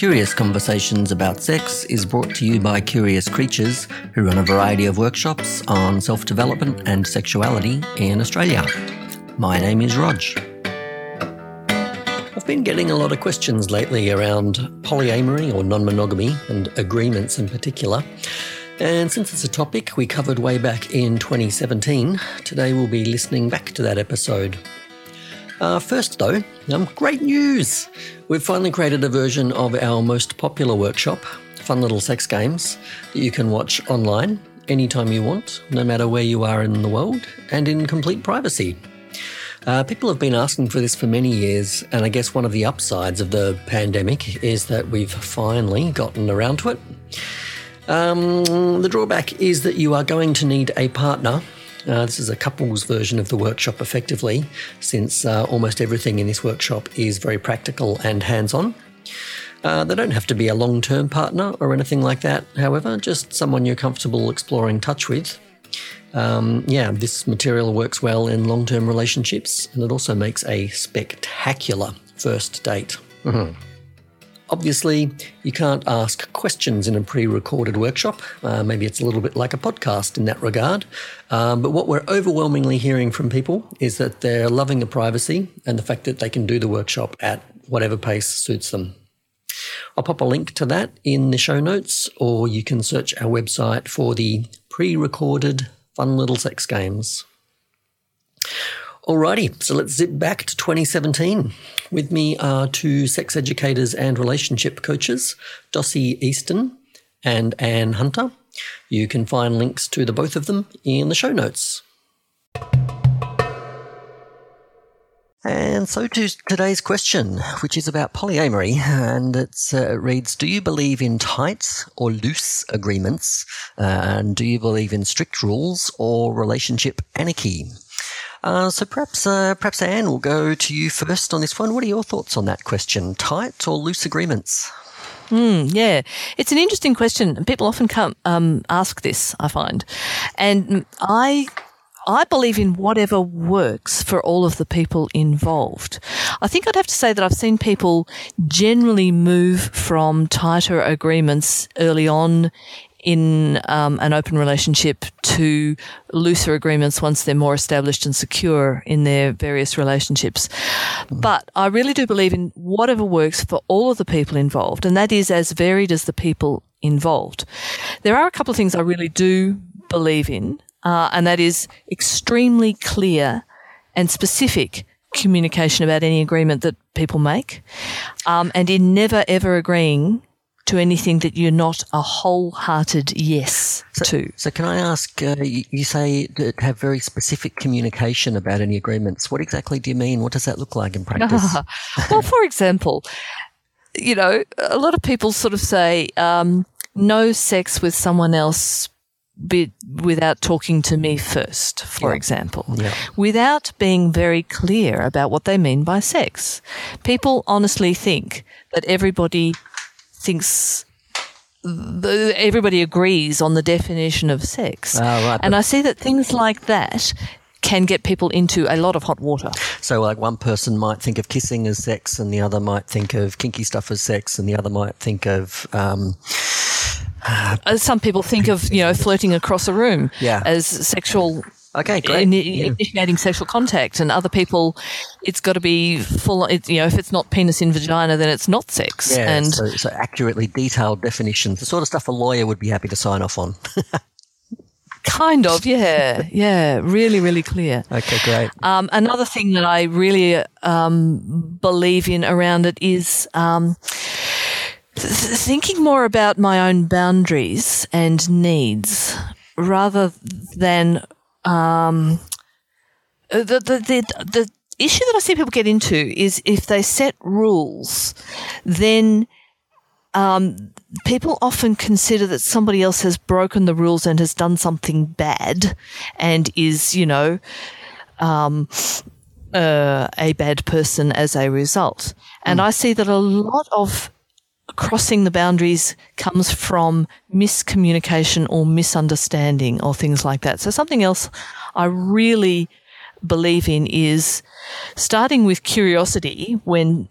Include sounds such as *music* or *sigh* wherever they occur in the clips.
Curious Conversations about Sex is brought to you by Curious Creatures, who run a variety of workshops on self development and sexuality in Australia. My name is Rog. I've been getting a lot of questions lately around polyamory or non monogamy and agreements in particular. And since it's a topic we covered way back in 2017, today we'll be listening back to that episode. Uh, first, though, um, great news! We've finally created a version of our most popular workshop, Fun Little Sex Games, that you can watch online anytime you want, no matter where you are in the world, and in complete privacy. Uh, people have been asking for this for many years, and I guess one of the upsides of the pandemic is that we've finally gotten around to it. Um, the drawback is that you are going to need a partner. Uh, this is a couples version of the workshop, effectively, since uh, almost everything in this workshop is very practical and hands on. Uh, they don't have to be a long term partner or anything like that, however, just someone you're comfortable exploring touch with. Um, yeah, this material works well in long term relationships and it also makes a spectacular first date. Mm-hmm. Obviously, you can't ask questions in a pre recorded workshop. Uh, maybe it's a little bit like a podcast in that regard. Um, but what we're overwhelmingly hearing from people is that they're loving the privacy and the fact that they can do the workshop at whatever pace suits them. I'll pop a link to that in the show notes, or you can search our website for the pre recorded fun little sex games. Alrighty, so let's zip back to 2017. With me are two sex educators and relationship coaches, Dossie Easton and Anne Hunter. You can find links to the both of them in the show notes. And so to today's question, which is about polyamory, and uh, it reads Do you believe in tight or loose agreements? Uh, and do you believe in strict rules or relationship anarchy? Uh, so perhaps, uh, perhaps Anne will go to you first on this one. What are your thoughts on that question? Tight or loose agreements? Mm, yeah, it's an interesting question. People often come um, ask this. I find, and I I believe in whatever works for all of the people involved. I think I'd have to say that I've seen people generally move from tighter agreements early on in um, an open relationship to looser agreements once they're more established and secure in their various relationships. But I really do believe in whatever works for all of the people involved, and that is as varied as the people involved. There are a couple of things I really do believe in, uh, and that is extremely clear and specific communication about any agreement that people make, um, and in never ever agreeing to anything that you're not a wholehearted yes so, to. So, can I ask? Uh, you, say that have very specific communication about any agreements. What exactly do you mean? What does that look like in practice? *laughs* well, for example, you know, a lot of people sort of say um, no sex with someone else. Be, without talking to me first, for yeah. example, yeah. without being very clear about what they mean by sex. People honestly think that everybody thinks the, everybody agrees on the definition of sex. Oh, right, and I see that things like that can get people into a lot of hot water. So, like, one person might think of kissing as sex, and the other might think of kinky stuff as sex, and the other might think of. Um, uh, Some people think of, you know, flirting across a room yeah. as sexual Okay, great. In, yeah. Initiating sexual contact, and other people, it's got to be full. It, you know, if it's not penis in vagina, then it's not sex. Yeah, and so, so accurately detailed definitions, the sort of stuff a lawyer would be happy to sign off on. *laughs* kind of, yeah, yeah, really, really clear. Okay, great. Um, another thing that I really um, believe in around it is. Um, thinking more about my own boundaries and needs rather than um, the, the, the, the issue that I see people get into is if they set rules, then um, people often consider that somebody else has broken the rules and has done something bad and is, you know, um, uh, a bad person as a result. And mm. I see that a lot of crossing the boundaries comes from miscommunication or misunderstanding or things like that. So something else I really believe in is starting with curiosity when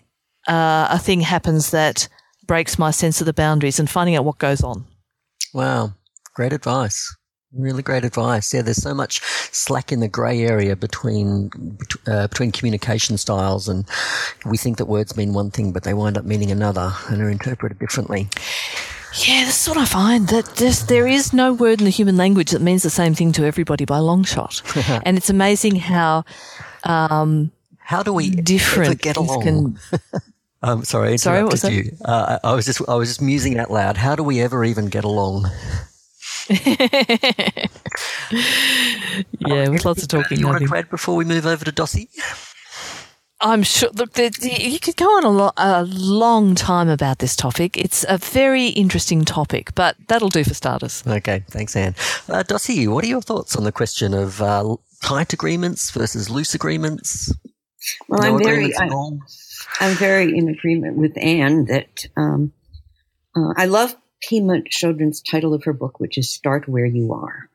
uh, a thing happens that breaks my sense of the boundaries and finding out what goes on. Wow, great advice. Really great advice. Yeah, there's so much slack in the grey area between uh, between communication styles, and we think that words mean one thing, but they wind up meaning another and are interpreted differently. Yeah, that's what I find that there is no word in the human language that means the same thing to everybody by a long shot, *laughs* and it's amazing how um, how do we different get along? Can, *laughs* um, sorry, sorry, what was that? you. Uh, I was just I was just musing out loud. How do we ever even get along? Yeah, with lots of talking. You want to add before we move over to Dossie? I'm sure. Look, the, the, you could go on a, lo- a, long time about this topic. It's a very interesting topic, but that'll do for starters. Okay, thanks, Anne. Uh, Dossie, what are your thoughts on the question of uh, tight agreements versus loose agreements? Well, no I'm very, I, I'm very in agreement with Anne that um, uh, I love Pema Chodron's title of her book, which is "Start Where You Are."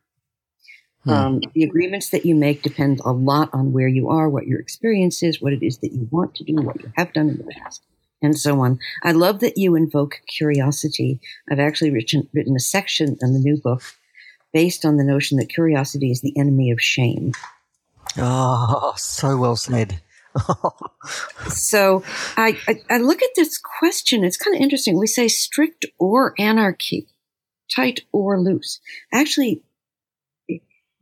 Hmm. Um, the agreements that you make depend a lot on where you are, what your experience is, what it is that you want to do, what you have done in the past, and so on. I love that you invoke curiosity. I've actually written, written a section in the new book based on the notion that curiosity is the enemy of shame. Oh, so well said. So I, I, I look at this question. It's kind of interesting. We say strict or anarchy, tight or loose. Actually,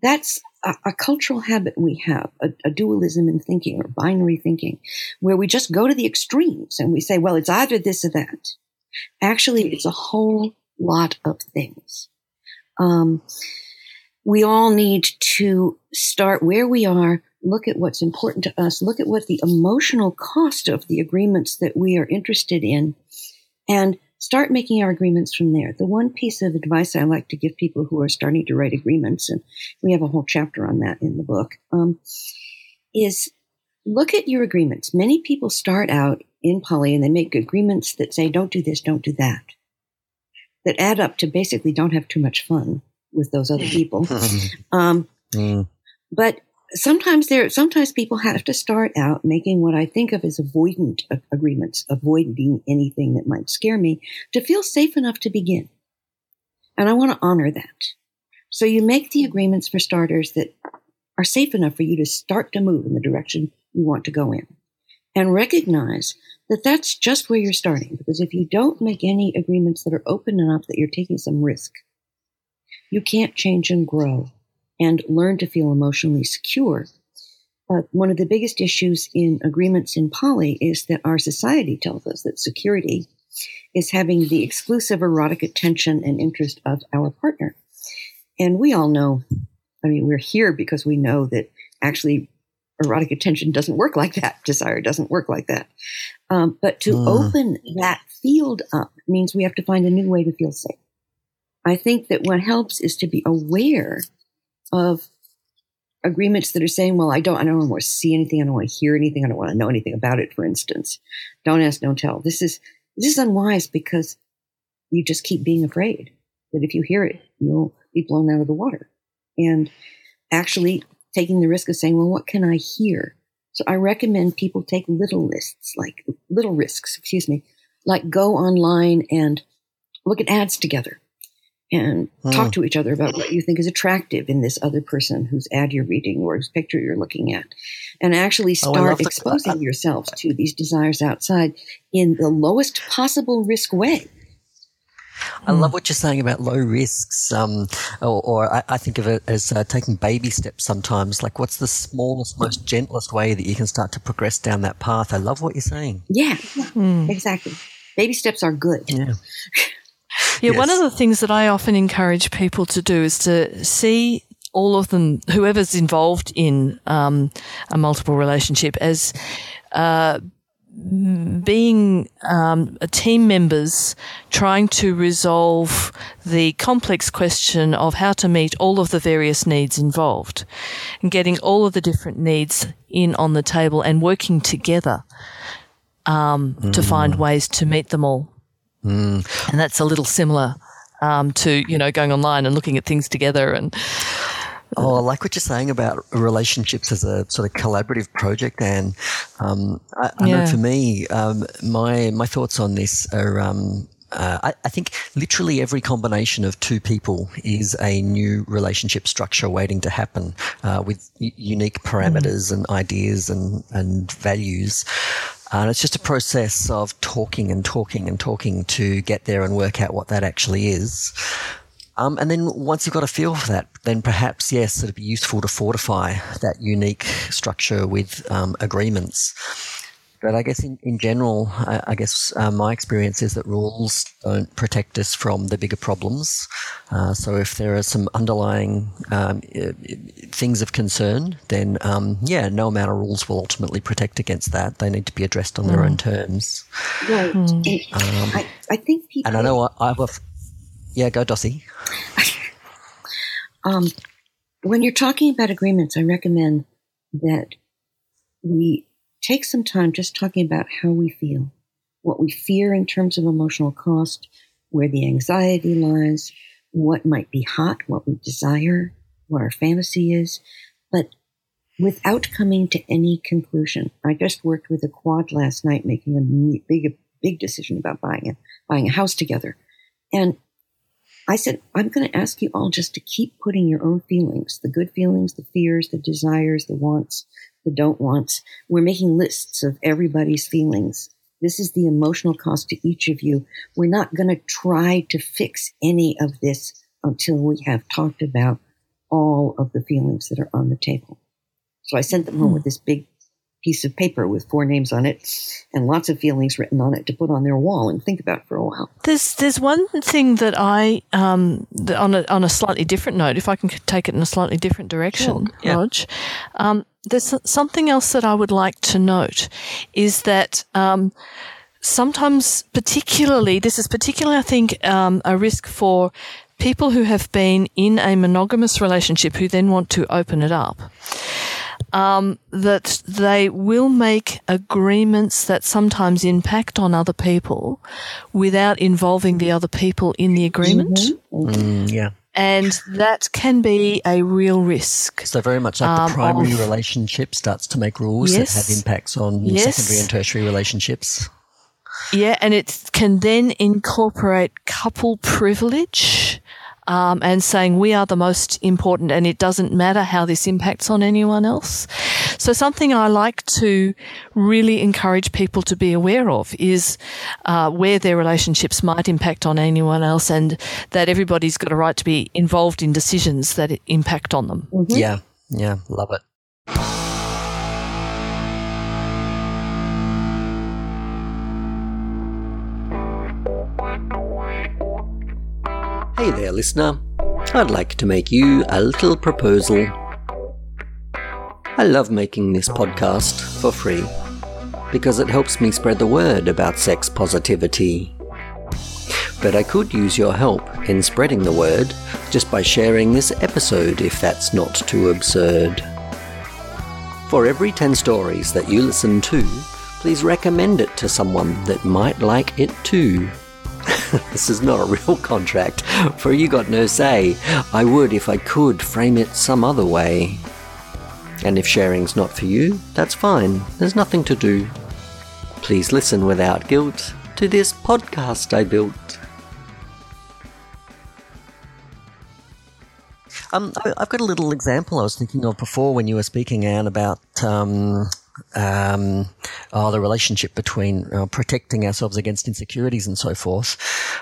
that's a, a cultural habit we have, a, a, dualism in thinking or binary thinking, where we just go to the extremes and we say, well, it's either this or that. Actually, it's a whole lot of things. Um, we all need to start where we are, look at what's important to us, look at what the emotional cost of the agreements that we are interested in, and start making our agreements from there. The one piece of advice I like to give people who are starting to write agreements, and we have a whole chapter on that in the book, um, is look at your agreements. Many people start out in poly and they make agreements that say, don't do this, don't do that, that add up to basically don't have too much fun with those other people. *laughs* um, mm. But sometimes there, sometimes people have to start out making what I think of as avoidant agreements, avoiding anything that might scare me to feel safe enough to begin. And I want to honor that. So you make the agreements for starters that are safe enough for you to start to move in the direction you want to go in and recognize that that's just where you're starting. Because if you don't make any agreements that are open enough that you're taking some risk, you can't change and grow and learn to feel emotionally secure. But one of the biggest issues in agreements in poly is that our society tells us that security is having the exclusive erotic attention and interest of our partner. And we all know, I mean, we're here because we know that actually erotic attention doesn't work like that. Desire doesn't work like that. Um, but to uh. open that field up means we have to find a new way to feel safe. I think that what helps is to be aware of agreements that are saying, well, I don't, I don't want to see anything. I don't want to hear anything. I don't want to know anything about it, for instance. Don't ask, don't tell. This is, this is unwise because you just keep being afraid that if you hear it, you'll be blown out of the water. And actually taking the risk of saying, well, what can I hear? So I recommend people take little lists, like little risks, excuse me, like go online and look at ads together and talk hmm. to each other about what you think is attractive in this other person whose ad you're reading or whose picture you're looking at. And actually oh, start oh, exposing the, yourselves to these desires outside in the lowest possible risk way. I love what you're saying about low risks, um, or, or I, I, think of it as uh, taking baby steps sometimes. Like, what's the smallest, most gentlest way that you can start to progress down that path? I love what you're saying. Yeah, yeah mm. exactly. Baby steps are good. Yeah. *laughs* Yeah, yes. one of the things that I often encourage people to do is to see all of them, whoever's involved in um, a multiple relationship, as uh, being um, team members trying to resolve the complex question of how to meet all of the various needs involved and getting all of the different needs in on the table and working together um, mm. to find ways to meet them all. Mm. And that's a little similar um, to, you know, going online and looking at things together and Oh, I like what you're saying about relationships as a sort of collaborative project, and um, I, I yeah. know for me, um, my my thoughts on this are um, uh, I, I, think literally every combination of two people is a new relationship structure waiting to happen uh, with y- unique parameters mm. and ideas and, and values. And it's just a process of talking and talking and talking to get there and work out what that actually is. Um, and then once you've got a feel for that, then perhaps, yes, it'd be useful to fortify that unique structure with um, agreements. But I guess in, in general, I, I guess uh, my experience is that rules don't protect us from the bigger problems. Uh, so if there are some underlying um, things of concern, then um, yeah, no amount of rules will ultimately protect against that. They need to be addressed on mm. their own terms. Right. Mm. Um, I, I, think people. And I know I, have a. Yeah, go Dossie. *laughs* um, when you're talking about agreements, I recommend that we take some time just talking about how we feel, what we fear in terms of emotional cost, where the anxiety lies, what might be hot, what we desire, what our fantasy is, but without coming to any conclusion. I just worked with a quad last night making a big, big decision about buying a, buying a house together. And I said, I'm going to ask you all just to keep putting your own feelings, the good feelings, the fears, the desires, the wants, the don't wants. We're making lists of everybody's feelings. This is the emotional cost to each of you. We're not going to try to fix any of this until we have talked about all of the feelings that are on the table. So I sent them home hmm. with this big piece of paper with four names on it and lots of feelings written on it to put on their wall and think about for a while. There's there's one thing that I um, on a on a slightly different note, if I can take it in a slightly different direction, sure. yeah. Rog. Um, there's something else that I would like to note is that. Um, sometimes, particularly, this is particularly, I think, um, a risk for people who have been in a monogamous relationship who then want to open it up um, that they will make agreements that sometimes impact on other people without involving the other people in the agreement. Mm-hmm. Mm, yeah. And that can be a real risk. So very much like um, the primary of, relationship starts to make rules yes, that have impacts on yes. secondary and tertiary relationships. Yeah, and it can then incorporate couple privilege um, and saying we are the most important and it doesn't matter how this impacts on anyone else. So something I like to really encourage people to be aware of is uh, where their relationships might impact on anyone else and that everybody's got a right to be involved in decisions that impact on them. Mm-hmm. Yeah, yeah, love it. Hey there, listener. I'd like to make you a little proposal. I love making this podcast for free because it helps me spread the word about sex positivity. But I could use your help in spreading the word just by sharing this episode if that's not too absurd. For every 10 stories that you listen to, please recommend it to someone that might like it too. *laughs* this is not a real contract, for you got no say. I would, if I could, frame it some other way. And if sharing's not for you, that's fine. There's nothing to do. Please listen without guilt to this podcast I built. Um, I've got a little example I was thinking of before when you were speaking, Anne, about um, um, oh, the relationship between uh, protecting ourselves against insecurities and so forth.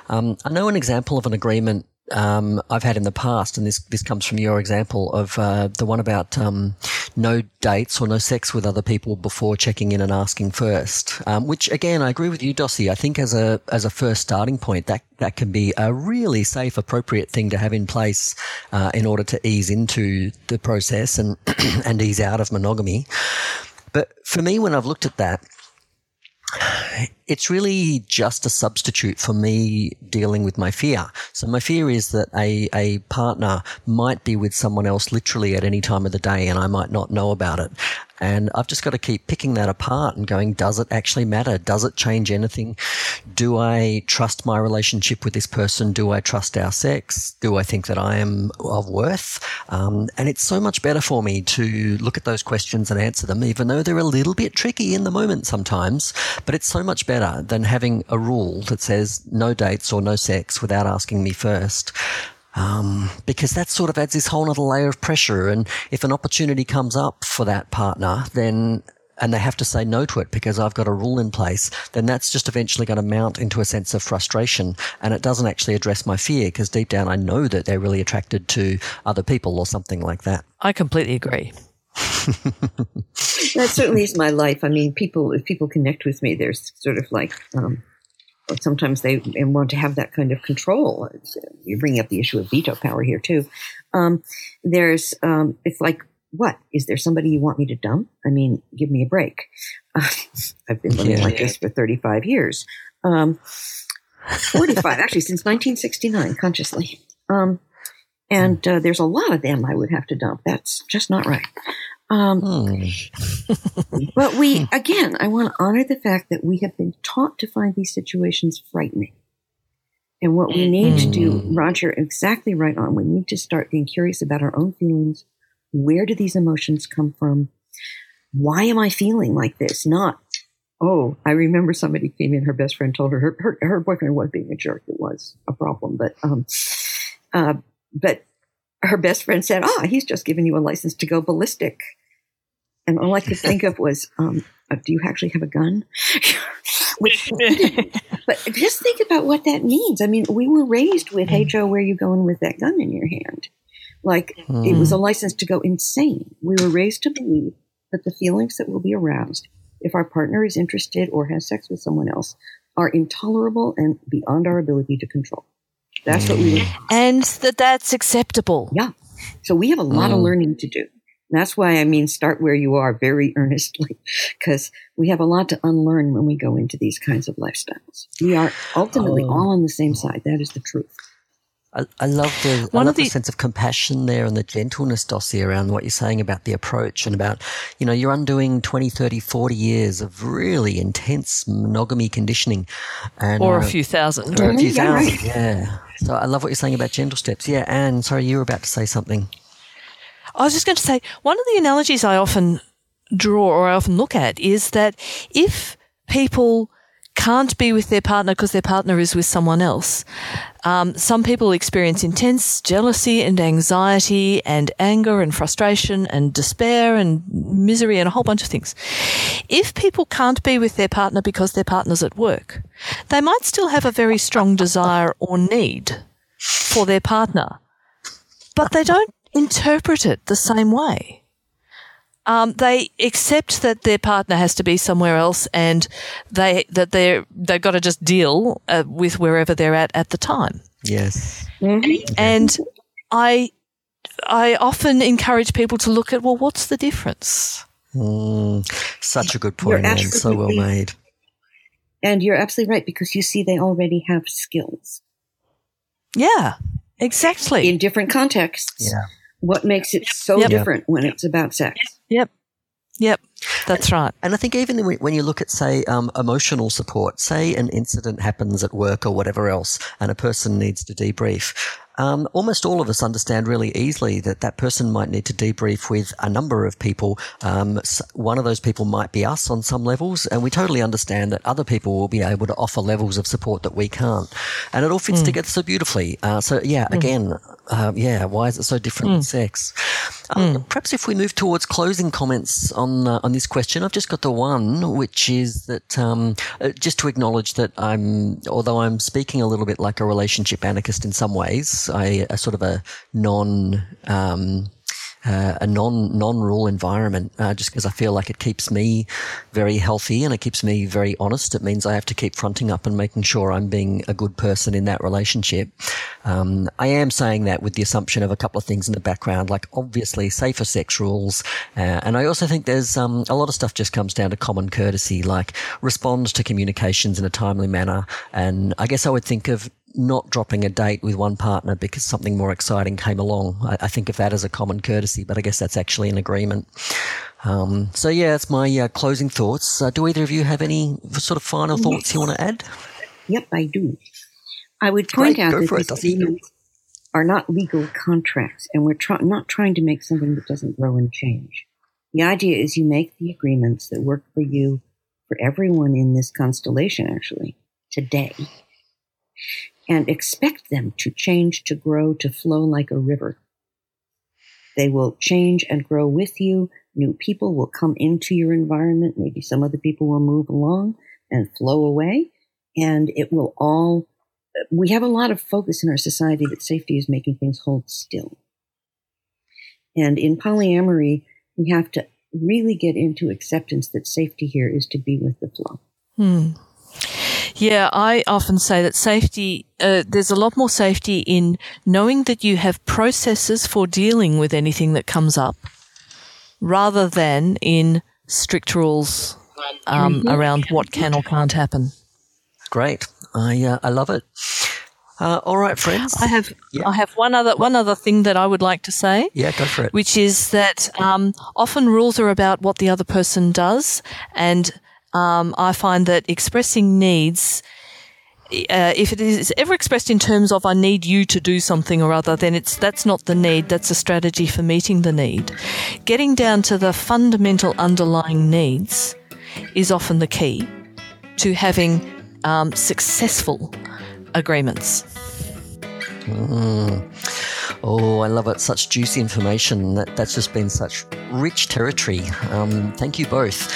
Um, I know an example of an agreement um, I've had in the past, and this this comes from your example of uh, the one about um, no dates or no sex with other people before checking in and asking first. Um, which again, I agree with you, Dossie. I think as a as a first starting point, that that can be a really safe, appropriate thing to have in place uh, in order to ease into the process and *clears throat* and ease out of monogamy. But for me, when I've looked at that, it's really just a substitute for me dealing with my fear. So my fear is that a, a partner might be with someone else literally at any time of the day and I might not know about it. And I've just got to keep picking that apart and going, does it actually matter? Does it change anything? Do I trust my relationship with this person? Do I trust our sex? Do I think that I am of worth? Um, and it's so much better for me to look at those questions and answer them, even though they're a little bit tricky in the moment sometimes. But it's so much better than having a rule that says no dates or no sex without asking me first. Um, because that sort of adds this whole other layer of pressure. And if an opportunity comes up for that partner, then and they have to say no to it because I've got a rule in place, then that's just eventually going to mount into a sense of frustration. And it doesn't actually address my fear because deep down I know that they're really attracted to other people or something like that. I completely agree. *laughs* that certainly is my life. I mean, people, if people connect with me, there's sort of like, um, sometimes they want to have that kind of control. You're bringing up the issue of veto power here too. Um, there's, um, it's like, what is there somebody you want me to dump? I mean, give me a break. Uh, *laughs* I've been living yeah. like this for 35 years. Um, 45 actually since 1969 consciously. Um, and uh, there's a lot of them I would have to dump. That's just not right. Um, hmm. but we, *laughs* again, I want to honor the fact that we have been taught to find these situations frightening. And what we need to do, hmm. Roger, exactly right on. We need to start being curious about our own feelings. Where do these emotions come from? Why am I feeling like this? Not, oh, I remember somebody came in, her best friend told her her, her, her boyfriend was being a jerk. It was a problem. But, um, uh, but her best friend said, ah, he's just giving you a license to go ballistic. And all I could *laughs* think of was, um, uh, do you actually have a gun? *laughs* Which, *laughs* but just think about what that means. I mean, we were raised with, hey, Joe, where are you going with that gun in your hand? Like mm. it was a hmm. license to go insane. We were raised to believe that the feelings that will be aroused if our partner is interested or has sex with someone else are intolerable and beyond our ability to control. That's what we. And that that's acceptable. Yeah. So we have a lot mm. of learning to do. That's why I mean, start where you are very *laughs* earnestly, because we have a lot to unlearn when we go into these kinds of lifestyles. We are ultimately oh. all on the same side. That is the truth. I, I love the One I love the, the, sense of compassion there and the gentleness, Dossie, around what you're saying about the approach and about, you know, you're undoing 20, 30, 40 years of really intense monogamy conditioning. And, or uh, a few thousand. Or a few thousand, yeah. So I love what you're saying about gentle steps. Yeah, Anne, sorry, you were about to say something. I was just going to say, one of the analogies I often draw or I often look at is that if people can't be with their partner because their partner is with someone else. Um, some people experience intense jealousy and anxiety and anger and frustration and despair and misery and a whole bunch of things. If people can't be with their partner because their partner's at work, they might still have a very strong desire or need for their partner, but they don't interpret it the same way um, they accept that their partner has to be somewhere else, and they that they're they've got to just deal uh, with wherever they're at at the time. Yes, mm-hmm. and I I often encourage people to look at well, what's the difference? Mm, such a good point, and so well made. And you're absolutely right because you see they already have skills. Yeah, exactly. In different contexts. Yeah. What makes it so yep. different when it's about sex? Yep. Yep. That's right. And I think even when you look at, say, um, emotional support, say an incident happens at work or whatever else, and a person needs to debrief, um, almost all of us understand really easily that that person might need to debrief with a number of people. Um, one of those people might be us on some levels, and we totally understand that other people will be able to offer levels of support that we can't. And it all fits mm. together so beautifully. Uh, so, yeah, mm. again, uh, yeah, why is it so different mm. in sex? Um, mm. Perhaps if we move towards closing comments on uh, on this question, I've just got the one, which is that um, uh, just to acknowledge that I'm, although I'm speaking a little bit like a relationship anarchist in some ways, I a sort of a non. Um, uh, a non non rule environment, uh, just because I feel like it keeps me very healthy and it keeps me very honest. It means I have to keep fronting up and making sure I'm being a good person in that relationship. Um, I am saying that with the assumption of a couple of things in the background, like obviously safer sex rules, uh, and I also think there's um, a lot of stuff just comes down to common courtesy, like respond to communications in a timely manner. And I guess I would think of not dropping a date with one partner because something more exciting came along. I, I think of that as a common courtesy, but I guess that's actually an agreement. Um, so yeah, that's my uh, closing thoughts. Uh, do either of you have any sort of final thoughts you want to add? Yep, I do. I would point Great, out that these agreements are not legal contracts, and we're try- not trying to make something that doesn't grow and change. The idea is you make the agreements that work for you, for everyone in this constellation, actually, today, and expect them to change, to grow, to flow like a river. They will change and grow with you. New people will come into your environment. Maybe some other people will move along and flow away. And it will all, we have a lot of focus in our society that safety is making things hold still. And in polyamory, we have to really get into acceptance that safety here is to be with the flow. Hmm. Yeah, I often say that safety, uh, there's a lot more safety in knowing that you have processes for dealing with anything that comes up rather than in strict rules um, around what can or can't happen. Great. I uh, I love it. Uh, all right, friends. I have Yeah. I have one other one other thing that I would like to say. yeah, go for it. which is that um, often rules are about what the other person does, and um, I find that expressing needs. Uh, if it is ever expressed in terms of "I need you to do something or other," then it's that's not the need. That's a strategy for meeting the need. Getting down to the fundamental underlying needs is often the key to having um, successful agreements. Oh, I love it. Such juicy information. That, that's just been such rich territory. Um, thank you both.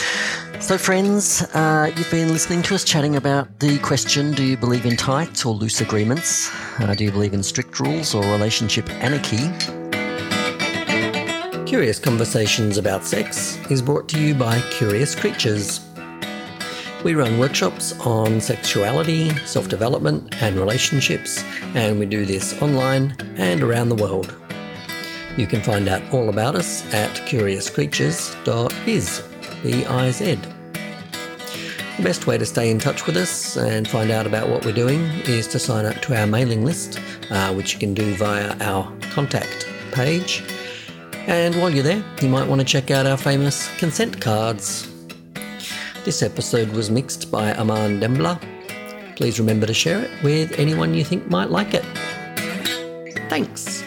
So, friends, uh, you've been listening to us chatting about the question Do you believe in tight or loose agreements? Uh, do you believe in strict rules or relationship anarchy? Curious Conversations About Sex is brought to you by Curious Creatures. We run workshops on sexuality, self development, and relationships, and we do this online and around the world. You can find out all about us at curiouscreatures.biz. B-I-Z. The best way to stay in touch with us and find out about what we're doing is to sign up to our mailing list, uh, which you can do via our contact page. And while you're there, you might want to check out our famous consent cards. This episode was mixed by Aman Dembler. Please remember to share it with anyone you think might like it. Thanks.